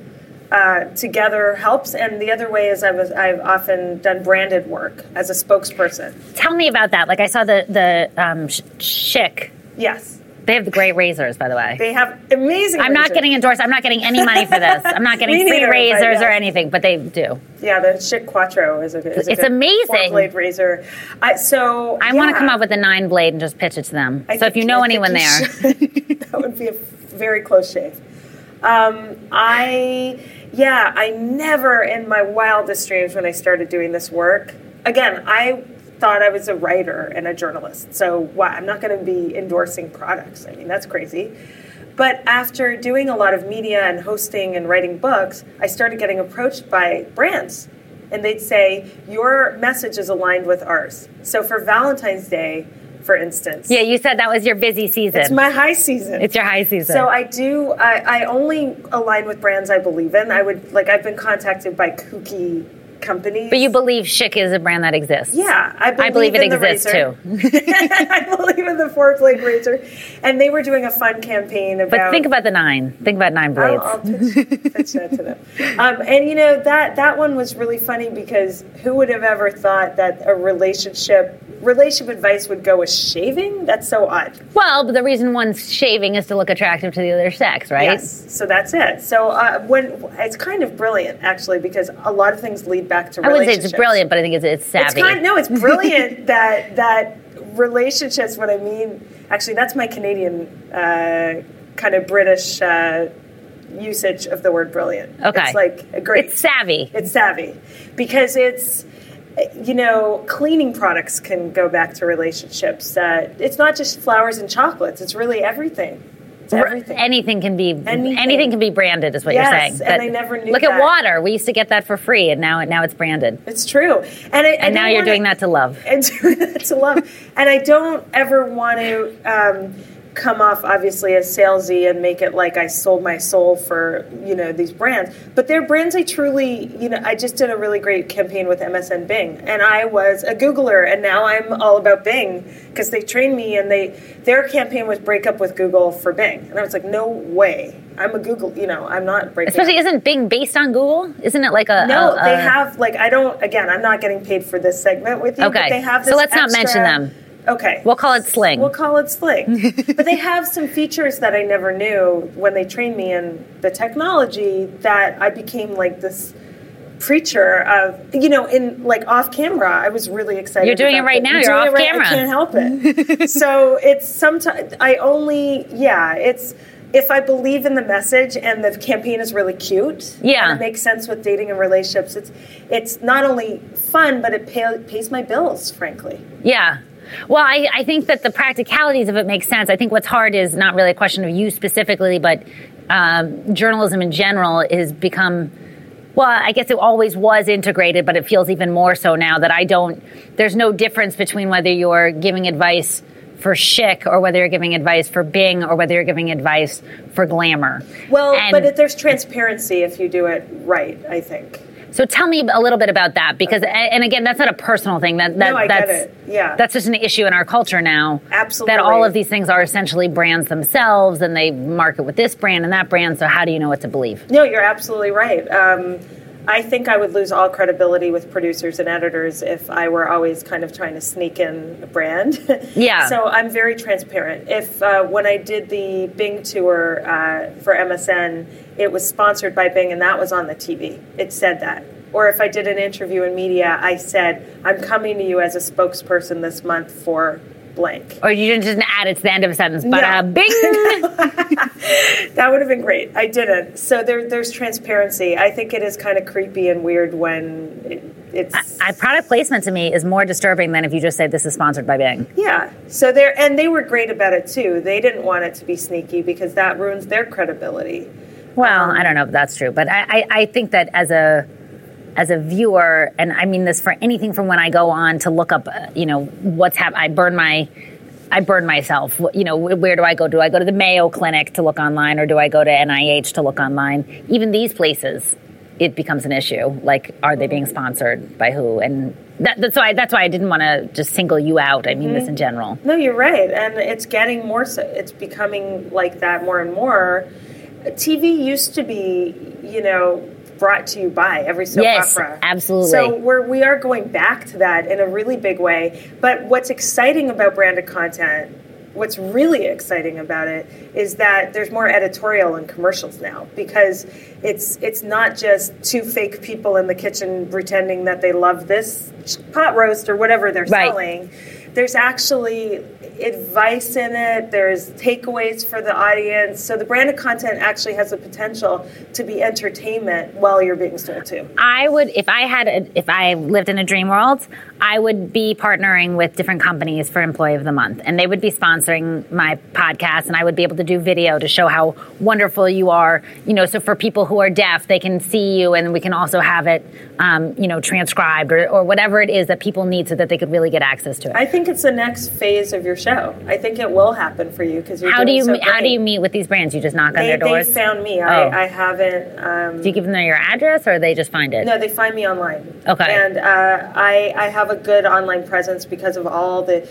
uh, together helps. And the other way is I was, I've often done branded work as a spokesperson. Tell me about that. Like I saw the the um, sh- Schick. Yes. They have the great razors, by the way. They have amazing. I'm not getting endorsed. I'm not getting any money for this. I'm not getting free neither, razors or anything, but they do. Yeah, the Schick Quattro is a good. Is a It's good amazing. Four-blade razor. I, so I want to come up with a nine blade and just pitch it to them. I so if you know I anyone there, that would be a very close shave. Um, I, yeah, I never in my wildest dreams when I started doing this work. Again, I thought I was a writer and a journalist. So I'm not going to be endorsing products. I mean, that's crazy. But after doing a lot of media and hosting and writing books, I started getting approached by brands. And they'd say, Your message is aligned with ours. So for Valentine's Day, for instance, yeah, you said that was your busy season. it's my high season. It's your high season. So I do. I, I only align with brands I believe in. I would like. I've been contacted by kooky companies. but you believe Schick is a brand that exists. Yeah, I believe, I believe it exists razor. too. I believe in the four blade razor, and they were doing a fun campaign about. But think about the nine. Think about nine blades. I'll, I'll pitch, pitch that to them. Um, and you know that that one was really funny because who would have ever thought that a relationship relationship advice would go with shaving? That's so odd. well, but the reason one's shaving is to look attractive to the other sex, right? Yes, so that's it. So uh, when it's kind of brilliant actually because a lot of things lead back to I wouldn't say it's brilliant, but I think it's, it's savvy. It's kind no, it's brilliant that that relationships. What I mean, actually, that's my Canadian uh, kind of British uh, usage of the word brilliant. Okay. it's like a great. it's savvy. It's savvy because it's you know cleaning products can go back to relationships. Uh, it's not just flowers and chocolates. It's really everything. Everything. Anything can be anything. Anything. can be branded, is what Yes, you're saying. and I never knew Look that. at water. We used to get that for free, and now now it's branded. it's true, and I, And now you're doing that to love. and doing that to love. and I don't ever want to um, come off obviously as salesy and make it like I sold my soul for you know these brands. But they're brands I truly you know. I just did a really great campaign with MSN Bing, and I was a Googler, and now I'm all about Bing because they trained me, and they their campaign was break up with Google for Bing, and I was like, no way. I'm a Google, you know, I'm not breaking. Especially, up. isn't Bing based on Google? Isn't it like a No, a- they have like I don't. Again, I'm not getting paid for this segment with you. Okay. but they have So let's not mention them. Okay, We'll call it sling. We'll call it sling. but they have some features that I never knew when they trained me in the technology that I became like this preacher of you know in like off camera I was really excited You're doing it right the- now. I'm You're off right- camera. I can't help it so it's sometimes I only yeah it's if I believe in the message and the campaign is really cute Yeah. and it makes sense with dating and relationships it's it's not only fun but it pay, pays my bills frankly Yeah. Well, I, I think that the practicalities of it make sense. I think what's hard is not really a question of you specifically, but um, journalism in general has become. Well, I guess it always was integrated, but it feels even more so now that I don't. There's no difference between whether you're giving advice for Schick or whether you're giving advice for Bing or whether you're giving advice for glamour. Well, And- but there's transparency if you do it right. I think. So tell me a little bit about that because, and again, that's not a personal thing. That, that No, I get that's it. Yeah. that's just an issue in our culture now. Absolutely. That all of these things are essentially brands themselves, and they market with this brand and that brand. So how do you know what to believe? No, you're absolutely right. Um, I think I would lose all credibility with producers and editors if I were always kind of trying to sneak in a brand. Yeah. so I'm very transparent. If uh, when I did the Bing tour uh, for MSN, it was sponsored by Bing and that was on the TV. It said that. Or if I did an interview in media, I said, I'm coming to you as a spokesperson this month for blank. Or you didn't just add it to the end of a sentence, but No. uh, bing. That would have been great. I didn't. So there, there's transparency. I think it is kind of creepy and weird when it, it's. I, product placement to me is more disturbing than if you just say this is sponsored by Bing. yeah. So there, and they were great about it too. They didn't want it to be sneaky because that ruins their credibility. Well, I don't know if that's true, but I, I, I think that as a as a viewer, and I mean this for anything from when I go on to look up, uh, you know, what's happening. I burn my I burn myself. You know, where do I go? Do I go to the Mayo Clinic to look online, or do I go to NIH to look online? Even these places, it becomes an issue. Like, are they being sponsored by who? And that, that's why that's why I didn't want to just single you out. I mean this in general. No, you're right, and it's getting more. So, it's becoming like that more and more. TV used to be, you know, brought to you by every soap Yes, opera. absolutely. So we're we are going back to that in a really big way. But what's exciting about branded content? What's really exciting about it is that there's more editorial and commercials now because it's it's not just two fake people in the kitchen pretending that they love this pot roast or whatever they're Right. selling. There's actually advice in it. There's takeaways for the audience. So the branded content actually has the potential to be entertainment while you're being sold to. I would, if I had, a, if I lived in a dream world, I would be partnering with different companies for Employee of the Month, and they would be sponsoring my podcast, and I would be able to do video to show how wonderful you are. You know, so for people who are deaf, they can see you, and we can also have it, um, you know, transcribed or, or whatever it is that people need, so that they could really get access to it. I think it's the next phase of your show. I think it will happen for you because you're how do you so how do you meet with these brands? You just knock on their doors. they found me. Oh. I, I haven't. Um, do you give them your address, or they just find it? No, they find me online. Okay. And uh, I I have a good online presence because of all the.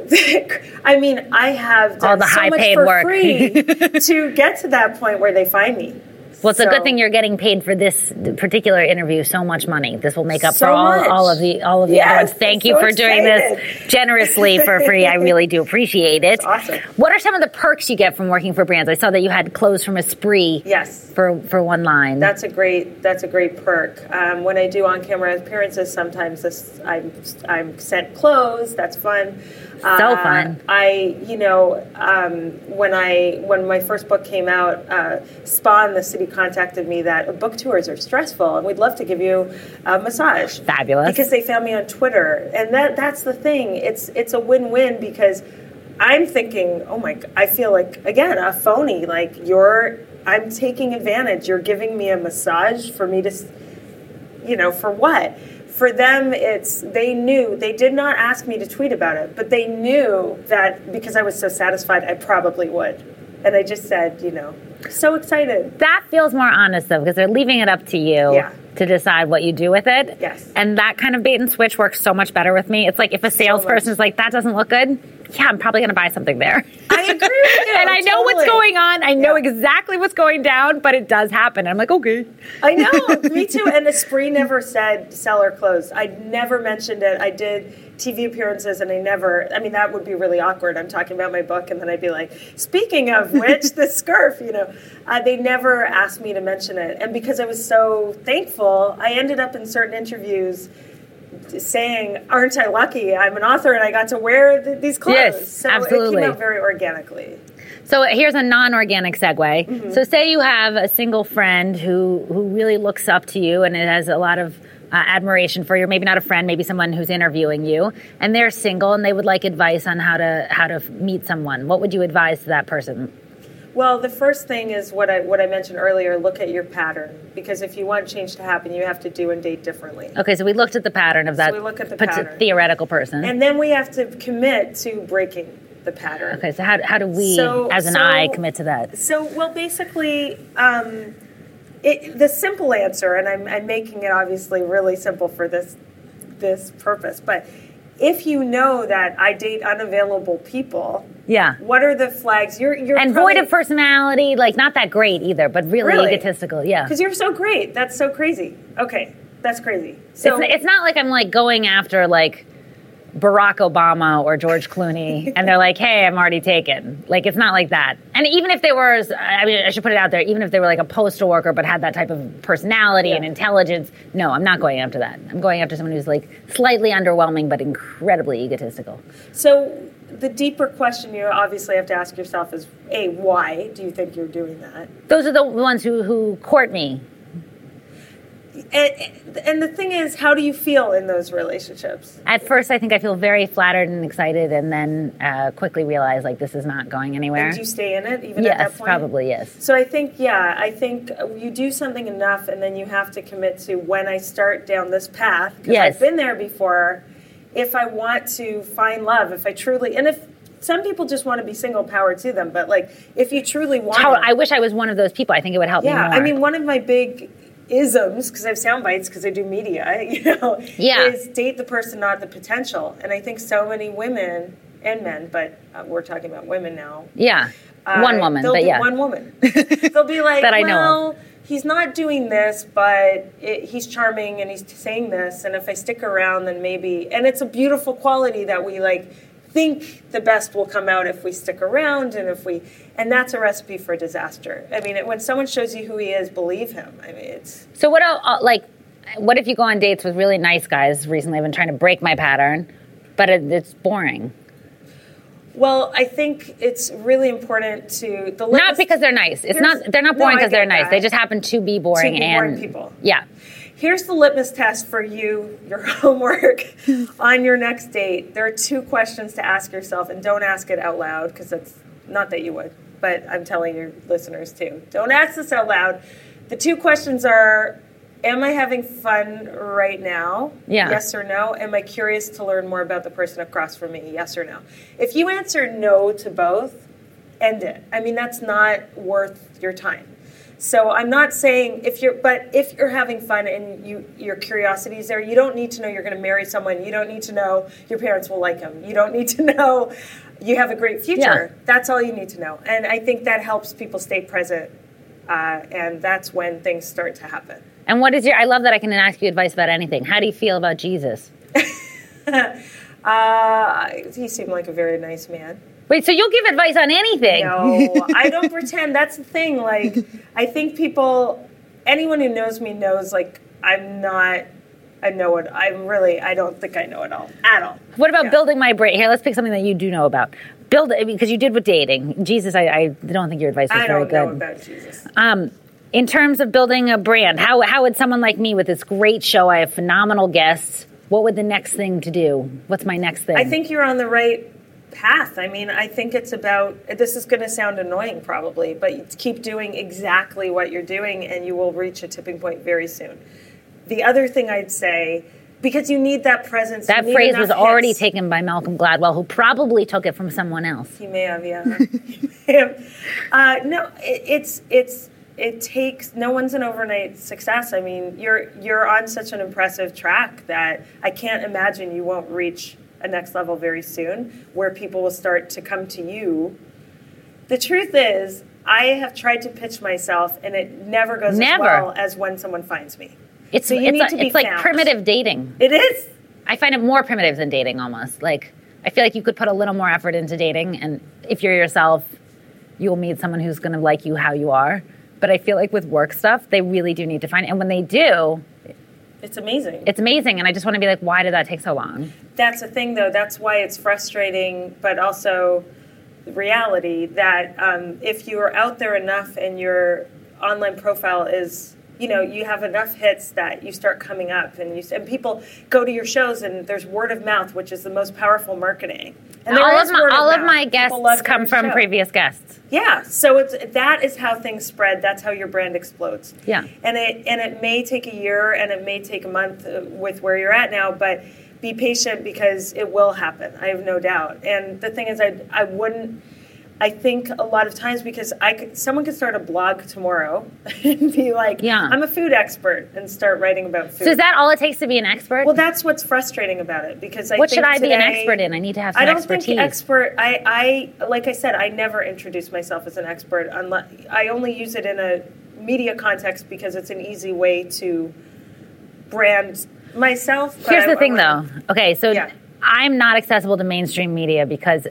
I mean, I have done All the so much high-paid for work. free to get to that point where they find me. Well, it's a good thing you're getting paid for this particular interview so much money. This will make up So for all, all of the all of the Yes, other ones. Thank you so for doing this generously for free. I really do appreciate it. awesome. What are some of the perks you get from working for brands? I saw that you had clothes from Esprit Yes. for for one line. That's a great. That's a great perk. Um, when I do on-camera appearances, sometimes this, I'm I'm sent clothes. That's fun. So fun. I, you know, um, when I when my first book came out, uh, Spawn, the city contacted me that book tours are stressful, and we'd love to give you a massage. Fabulous. Because they found me on Twitter, and that that's the thing. It's it's a win-win because I'm thinking, oh my, I feel like again a phony. Like you're, I'm taking advantage. You're giving me a massage for me to, you know, for what? For them, it's they knew they did not ask me to tweet about it, but they knew that because I was so satisfied, I probably would, and I just said, you know, so excited. that feels more honest though, because they're leaving it up to you Yeah. to decide what you do with it. Yes. And that kind of bait and switch works so much better with me. It's like if a salesperson is like, "That doesn't look good," yeah, I'm probably going to buy something there. I agree with you, and I know what's going on. I know Yeah. exactly what's going down, but it does happen. I'm like, okay. I know, me too. And Esprit never said sell or close. I never mentioned it. I did TV appearances, and I never. I mean, that would be really awkward. I'm talking about my book, and then I'd be like, "Speaking of which, the scarf." You know, uh, they never asked me to mention it, and because I was so thankful, I ended up in certain interviews saying, "Aren't I lucky? I'm an author, and I got to wear th- these clothes." Yes, so absolutely. it came out very organically. So here's a non-organic segue. Mm-hmm. So say you have a single friend who who really looks up to you and it has a lot of uh, admiration for you. Maybe not a friend, maybe someone who's interviewing you, and they're single and they would like advice on how to how to meet someone. What would you advise to that person? Well, the first thing is what I what I mentioned earlier. Look at your pattern because if you want change to happen, you have to do and date differently. Okay, so we looked at the pattern of that we look at the pattern. theoretical person. And then we have to commit to breaking the pattern. okay, so how, how do we, So- as an so- I, commit to that? So, well, basically, um, it, the simple answer, and I'm, I'm making it obviously really simple for this this purpose, but if you know that I date unavailable people, Yeah. what are the flags? You're you're And void of personality, like not that great either, but really, Really? egotistical. Yeah. because you're so great. That's so crazy. Okay, that's crazy. So it's, it's not like I'm like going after like Barack Obama or George Clooney, and they're like, "Hey, I'm already taken." Like it's not like that. And even if they were, I mean, I should put it out there. Even if they were like a postal worker but had that type of personality and intelligence, no, I'm not going after that. I'm going after someone who's like slightly underwhelming but incredibly egotistical. So, the deeper question you obviously have to ask yourself is a why do you think you're doing that Those are the ones who, who court me. And, and the thing is how do you feel in those relationships At first, I think I feel very flattered and excited, and then uh, quickly realize like this is not going anywhere. and do you stay in it even at that yes, point probably yes. so i think yeah i think you do something enough and then you have to commit to when i start down this path because Yes. i've been there before if i want to find love if i truly and if some people just want to be single power to them but like if you truly want I wish I was one of those people. I think it would help Yeah, me more. I mean, one of my big isms, because I have sound bites, because I do media, you know, Yeah. is date the person, not the potential. And I think so many women and men, but uh, we're talking about women now. yeah, uh, one woman, they'll but be yeah, one woman. they'll be like, That I know well, he's not doing this, but it, he's charming and he's saying this, and if I stick around, then maybe. And it's a beautiful quality that we like think the best will come out if we stick around and if we and that's a recipe for disaster i mean it, when someone shows you who he is believe him i mean it's So what? Uh, like, what if you go on dates with really nice guys? Recently, I've been trying to break my pattern, but it, it's boring. well i think it's really important to the Not because they're nice. It's not. They're not boring because they're nice. that. They just happen to be boring be and boring people. Yeah. Here's the litmus test for you, your homework on your next date. There are two questions to ask yourself, and don't ask it out loud because it's not that you would, but I'm telling your listeners too. Don't ask this out loud. The two questions are Am I having fun right now? Yeah. Yes or no? Am I curious to learn more about the person across from me? Yes or no? If you answer no to both, end it. I mean, that's not worth your time. So I'm not saying if you're, but if you're having fun and you your curiosity is there, you don't need to know you're going to marry someone. You don't need to know your parents will like him. You don't need to know you have a great future. Yeah. That's all you need to know. And I think that helps people stay present, uh, and that's when things start to happen. And what is your? I love that I can ask you advice about anything. How do you feel about Jesus? Uh, he seemed like a very nice man. Wait, so you'll give advice on anything? No, I don't pretend. That's the thing. Like, I think people, anyone who knows me knows, like, I'm not, I know it. I'm really, I don't think I know it all at all. What about Yeah. building my brain? Here, let's pick something that you do know about. Build it because you did with dating. Jesus, I, I don't think your advice was I very don't know good. about Jesus. Um, in terms of building a brand, how how would someone like me with this great show? I have phenomenal guests. What would the next thing to do? What's my next thing? I think you're on the right path. I mean, I think it's about, this is going to sound annoying probably, but keep doing exactly what you're doing and you will reach a tipping point very soon. The other thing I'd say, because you need that presence. that phrase enough was already hits. taken by Malcolm Gladwell, who probably took it from someone else. He may have, yeah. May have. Uh, no, it, it's it's it takes. No one's an overnight success. I mean, you're you're on such an impressive track that I can't imagine you won't reach a next level very soon, where people will start to come to you. The truth is, I have tried to pitch myself, and it never goes Never. as well as when someone finds me. It's So you it's, need like- to be it's like primitive dating. It is. I find it more primitive than dating almost. Like I feel like you could put a little more effort into dating and if you're yourself, you'll meet someone who's going to like you how you are. But I feel like with work stuff, they really do need to find and when they do, It's amazing. it's amazing and I just want to be like why did that take so long? that's the thing though that's why it's frustrating but also reality that um, if you are out there enough and your online profile is you know you have enough hits that you start coming up and you and people go to your shows and there's word of mouth which is the most powerful marketing and all of my all of mouth. my guests come from show. previous guests. Yeah, so it's that is how things spread. That's how your brand explodes. Yeah. and it and it may take a year and it may take a month uh, with where you're at now, but be patient because it will happen. I have no doubt. And the thing is, I I wouldn't. I think a lot of times because I could, someone could start a blog tomorrow and be like, Yeah. I'm a food expert," and start writing about food. So is that all it takes to be an expert? well, that's what's frustrating about it because I what think should I be an expert in? I need to have some I don't expertise. think expert. I, I like I said, I never introduce myself as an expert unless I only use it in a media context because it's an easy way to brand myself. Here's I- the thing, I though. Okay, so Yeah. I'm not accessible to mainstream media because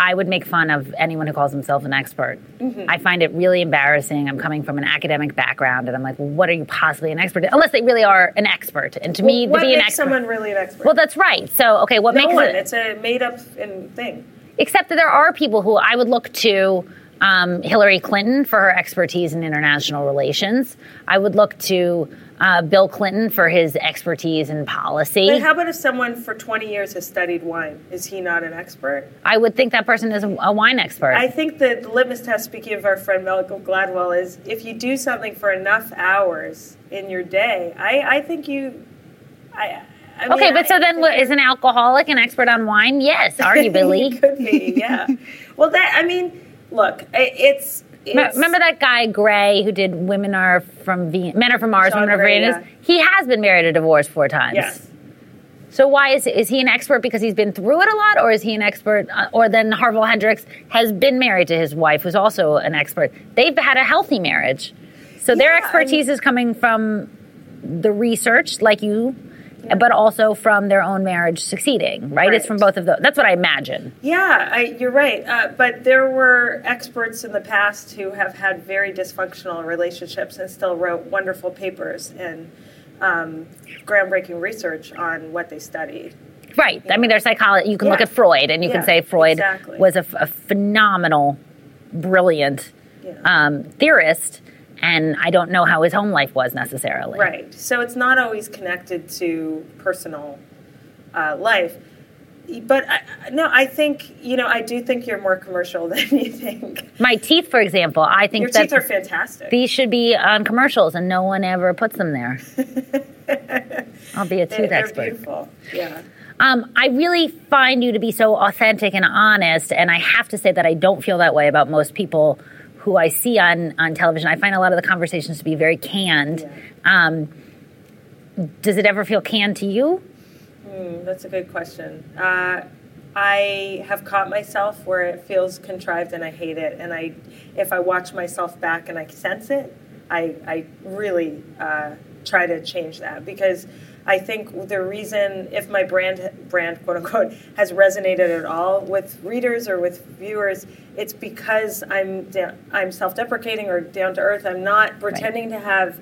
I would make fun of anyone who calls himself an expert. Mm-hmm. I find it really embarrassing. I'm coming from an academic background, and I'm like, well, what are you possibly an expert in? Unless they really are an expert. And to me, what to be an makes expert. someone really an expert? well, that's right. So, okay, what no makes one. it? It's a made up in thing. Except that there are people who I would look to. Um, Hillary Clinton for her expertise in international relations. I would look to uh, Bill Clinton for his expertise in policy. But how about if someone for 20 years has studied wine? Is he not an expert? I would think that person is a, wine expert. I think the litmus test, speaking of our friend Malcolm Gladwell, is if you do something for enough hours in your day, I, I think you. I, I mean, okay, but so then is an alcoholic an expert on wine? Yes, arguably. could be, yeah. well, that I mean, look, i- it's. Remember that guy Gray who did "Women Are from Venus"? Men are from Mars, John Women are from Venus. yeah. He has been married or divorced four times. Yes. So why is is he an expert because he's been through it a lot, or is he an expert? Uh, or then Harville Hendrix has been married to his wife, who's also an expert. They've had a healthy marriage, so their Yeah, expertise is coming from the research, like you, but also from their own marriage succeeding. Right? It's from both of those. That's what I imagine. Yeah, I, you're right. Uh, but there were experts in the past who have had very dysfunctional relationships and still wrote wonderful papers and um, groundbreaking research on what they studied. Right. I mean, there's psychology. You can look at Freud, and you can say Freud exactly. was a, f- a phenomenal, brilliant Yeah. um, theorist, and I don't know how his home life was necessarily. Right. So it's not always connected to personal uh, life. But I, no, I think you know I do think you're more commercial than you think. My teeth, for example, I think Your teeth are fantastic. these should be on commercials, and no one ever puts them there. I'll be a They- tooth they're expert. beautiful. Yeah. Um, I really find you to be so authentic and honest, and I have to say that I don't feel that way about most people who I see on on television. I find a lot of the conversations to be very canned. Um, does it ever feel canned to you? Mm, that's a good question. Uh, I have caught myself where it feels contrived and I hate it. And I, if I watch myself back and I sense it, I, I really uh, try to change that because I think the reason, if my brand, brand quote unquote, has resonated at all with readers or with viewers, it's because I'm da- I'm self-deprecating or down to earth. I'm not pretending to have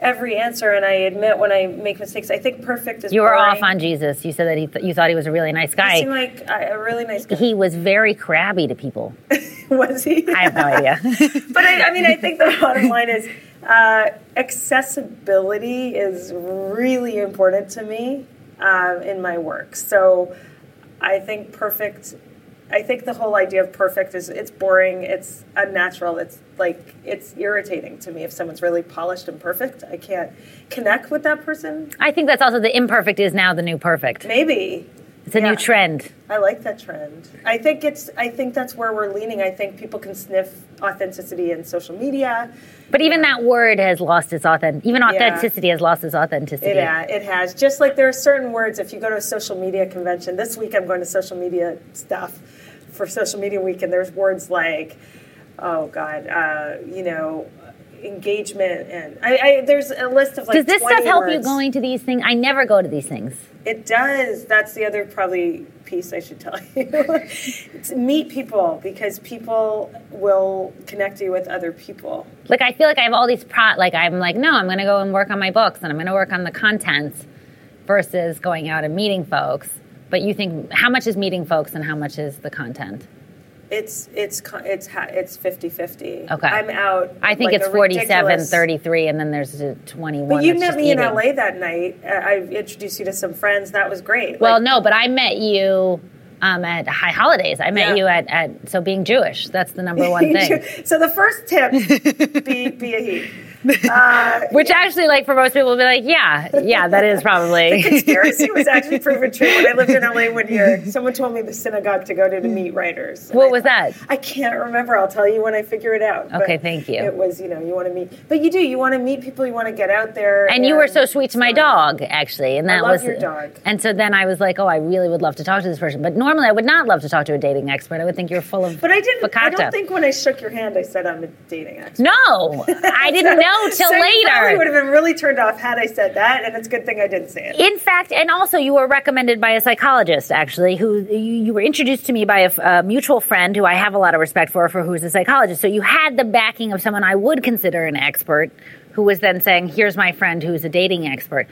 every answer, and I admit when I make mistakes. I think perfect is You were boring. off on Jesus. You said that he th- you thought he was a really nice guy. He seemed like a a really nice guy. He was very crabby to people. Was he? I have no idea. but I, I mean, I think the bottom line is uh, accessibility is really important to me um, in my work. So I think perfect. I think the whole idea of perfect is it's boring. It's unnatural. It's like it's irritating to me if someone's really polished and perfect. I can't connect with that person. I think that's also the imperfect is now the new perfect. Maybe It's a Yeah. new trend. I like that trend. I think it's. I think that's where we're leaning. I think people can sniff authenticity in social media. But even that word has lost its authentic. Even authenticity has lost its authenticity. It, uh, it has. Just like there are certain words, if you go to a social media convention, this week I'm going to social media stuff for social media week, and there's words like, oh God, uh, you know, engagement, and I, I, there's a list of like. Does this 20 stuff help you going to these things? I never go to these things. It does. That's the other probably piece I should tell you. It's meet people because people will connect you with other people. Like I feel like I have all these pro. Like I'm like, no, I'm to go and work on my books, and I'm to work on the content, versus going out and meeting folks. But you think how much is meeting folks and how much is the content? It's it's it's it's 50-50. Okay. I'm out. I think like it's a 47, ridiculous- 33, and then there's a 21. But you met me in. LA that night. I introduced you to some friends. That was great. Well, Like, no, but I met you um, at High Holidays. I met Yeah. you at, at so being Jewish. That's the number one thing. so the first tip: be be a he. Uh, Which actually, like for most people, will be like, yeah, yeah, that is probably. the conspiracy was actually proven true. When I lived in LA one year, someone told me the synagogue to go to to meet writers. What I was thought- that? I can't remember. I'll tell you when I figure it out. But Okay, thank you. It was, you know, you want to meet, but you do. You want to meet people. You want to get out there. And you were so sweet to my dog, actually, and that love was your dog. And so then I was like, oh, I really would love to talk to this person, but normally I would not love to talk to a dating expert. I would think you're full of. But I didn't. I don't think when I shook your hand, I said I'm a dating expert. No, I didn't know till so You probably would have been really turned off had I said that, and it's a good thing I didn't say it. In fact, and also you were recommended by a psychologist, actually, who you, you were introduced to me by a mutual friend who I have a lot of respect for, for who's a psychologist. So you had the backing of someone I would consider an expert, who was then saying, "Here's my friend who's a dating expert."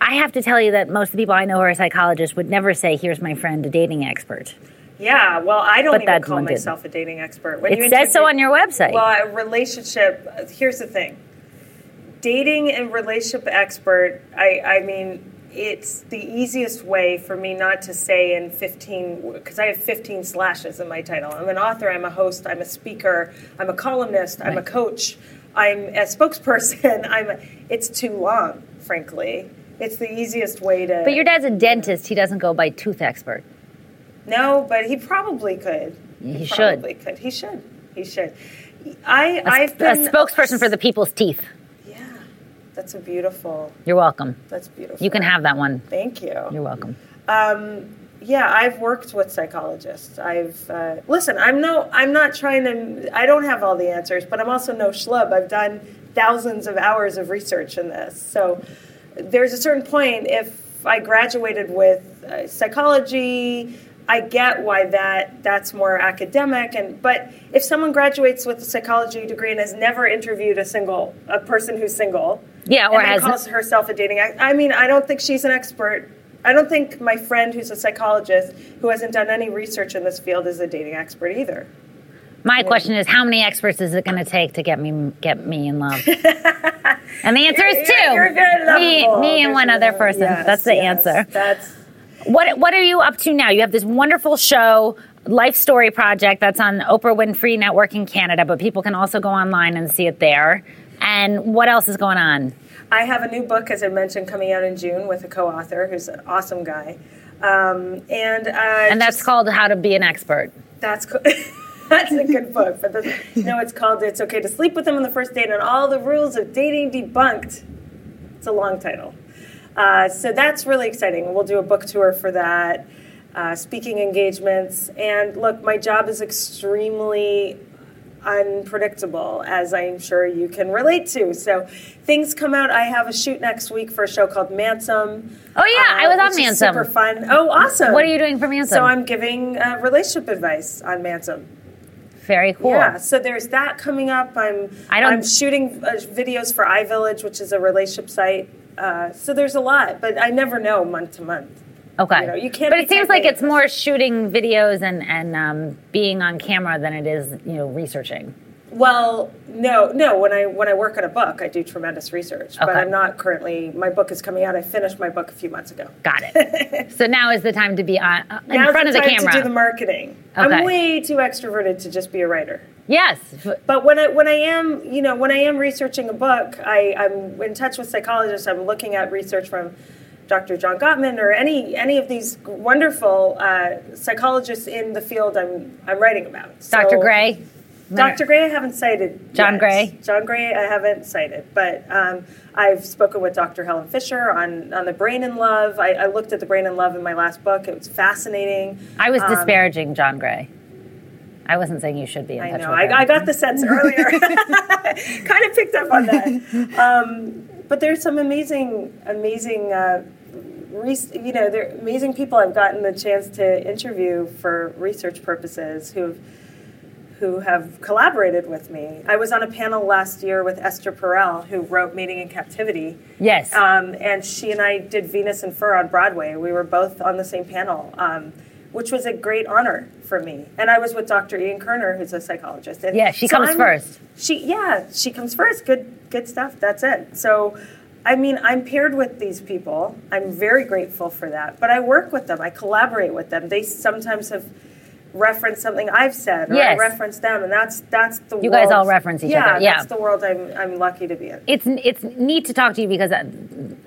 I have to tell you that most of the people I know who are psychologists would never say, "Here's my friend, a dating expert." Yeah, well, I don't But even call didn't. myself a dating expert. When It you says so on your website. Well, a relationship. Here's the thing: dating and relationship expert. I, I mean, it's the easiest way for me not to say in 15 because I have 15 slashes in my title. I'm an author. I'm a host. I'm a speaker. I'm a columnist. I'm a coach. I'm a spokesperson. I'm. A, it's too long, frankly. It's the easiest way to. But your dad's a dentist. He doesn't go by tooth expert. No, but he probably could. He should. Probably could. He should. He should. I A, I've been a spokesperson for the people's teeth. Yeah, that's a beautiful. You're welcome. That's beautiful. You can have that one. Thank you. You're welcome. Yeah, I've worked with psychologists. I've uh, listen. I'm no. I'm not trying to. I don't have all the answers, but I'm also no schlub. I've done thousands of hours of research in this. So there's a certain point. If I graduated with uh, psychology, I get why that that's more academic. And but if someone graduates with a psychology degree and has never interviewed a single a person who's single, Yeah, or and has- calls herself a dating. I mean, I don't think she's an expert. I don't think my friend who's a psychologist who hasn't done any research in this field is a dating expert either. My question is, how many experts is it going to take to get me get me in love? and the answer is 2 You're, you're me, me, and There's one other person. yes, That's the yes, answer. That's What What are you up to now? You have this wonderful show, Life Story Project, that's on Oprah Winfrey Network in Canada, but people can also go online and see it there. And what else is going on? I have a new book, as I mentioned, coming out in June with a co-author who's an awesome guy, um, and uh, And that's called How to Be an Expert. That's co- that's a good book. But the, no, it's called "It's Okay to Sleep with Them on the First Date" and all the rules of dating debunked. It's a long title, uh, so that's really exciting. We'll do a book tour for that, uh, speaking engagements, and look, my job is extremely unpredictable, as I'm sure you can relate to. So things come out. I have a shoot next week for a show called Mansom. Oh, yeah, I was on Mansom. Super fun. Oh, awesome! What are you doing for Mansom? So I'm giving uh, relationship advice on Mansom. Very cool. Yeah, so there's that coming up. I'm I don't- I'm shooting uh, videos for iVillage, which is a relationship site. Uh, so there's a lot, but I never know month to month. Okay. You know, you can't but it seems like it's more shooting videos and, and um, being on camera than it is, you know, researching. Well, no, no. When I when I work on a book, I do tremendous research, okay. but I'm not currently. My book is coming out. I finished my book a few months ago. Got it. so now is the time to be on, uh, in Now's front of the camera. to do the marketing. Okay. I'm way too extroverted to just be a writer. Yes. But when I when I am you know when I am researching a book, I, I'm in touch with psychologists. I'm looking at research from Dr. John Gottman or any any of these wonderful uh, psychologists in the field I'm I'm writing about. So- Dr. Gray. Dr. Gray, I haven't cited. John yet. Gray? John Gray, I haven't cited, but um, I've spoken with Dr. Helen Fisher on, on the brain in love. I, I looked at the brain in love in my last book. It was fascinating. I was Um, disparaging John Gray. I wasn't saying you should be in I touch know. with I. I got the sense earlier. kind of picked up on that. Um, but there's some amazing, amazing, uh, re- you know, there amazing people I've gotten the chance to interview for research purposes who've who have collaborated with me. I was on a panel last year with Esther Perel, who wrote Mating in Captivity. Yes. Um, and she and I did Venus in Fur on Broadway. We were both on the same panel, um, which was a great honor for me. And I was with Dr. Ian Kerner, who's a psychologist. And Yeah, she so comes I'm- first. She, yeah, she comes first. Good, good stuff. That's it. So, I mean, I'm paired with these people. I'm very grateful for that. But I work with them. I collaborate with them. They sometimes have referenced something I've said, or Yes. Reference them, and that's that's the You world. guys all reference each yeah, other. Yeah. that's the world I'm I'm lucky to be in. it's it's neat to talk to you because I,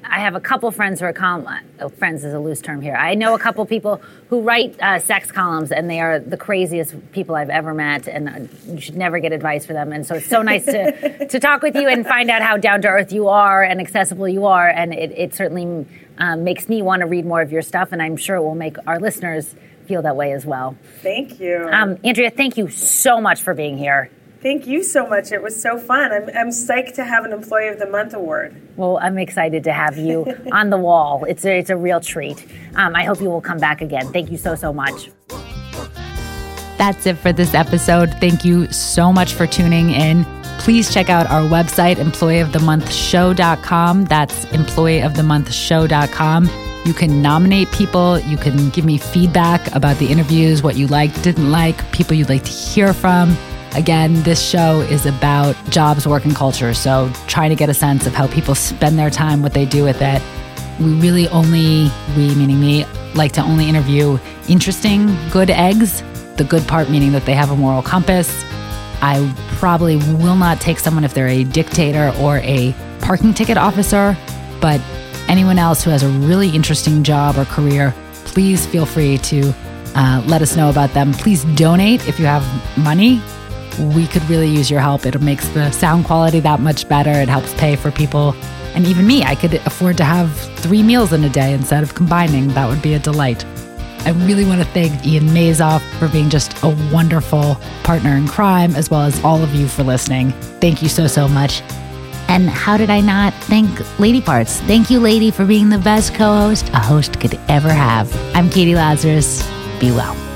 I have a couple friends who are column. Oh, friends is a loose term here. I know a couple people who write uh, sex columns, and they are the craziest people I've ever met. And uh, you should never get advice for them. And so it's so nice to to talk with you and find out how down to earth you are and accessible you are. And it, it certainly um, makes me want to read more of your stuff, and I'm sure it will make our listeners feel that way as well. Thank you. Um, Andrea, thank you so much for being here. Thank you so much. It was so fun. I'm I'm psyched to have an Employee of the Month award. Well, I'm excited to have you on the wall. It's a, it's a real treat. Um, I hope you will come back again. Thank you so, so much. That's it for this episode. Thank you so much for tuning in. Please check out our website, employeeofthemonthshow.com. That's employeeofthemonthshow.com. You can nominate people. You can give me feedback about the interviews, what you liked, didn't like, people you'd like to hear from. Again, this show is about jobs, work, and culture. So, trying to get a sense of how people spend their time, what they do with it. We really only, we meaning me, like to only interview interesting, good eggs. The good part meaning that they have a moral compass. I probably will not take someone if they're a dictator or a parking ticket officer, but anyone else who has a really interesting job or career, please feel free to uh, let us know about them. Please donate if you have money. We could really use your help. It makes the sound quality that much better. It helps pay for people. And even me, I could afford to have three meals in a day instead of combining. That would be a delight. I really want to thank Ian Mazoff for being just a wonderful partner in crime, as well as all of you for listening. Thank you so, so much. And how did I not thank Lady Parts? Thank you, Lady, for being the best co host a host could ever have. I'm Catie Lazarus. Be well.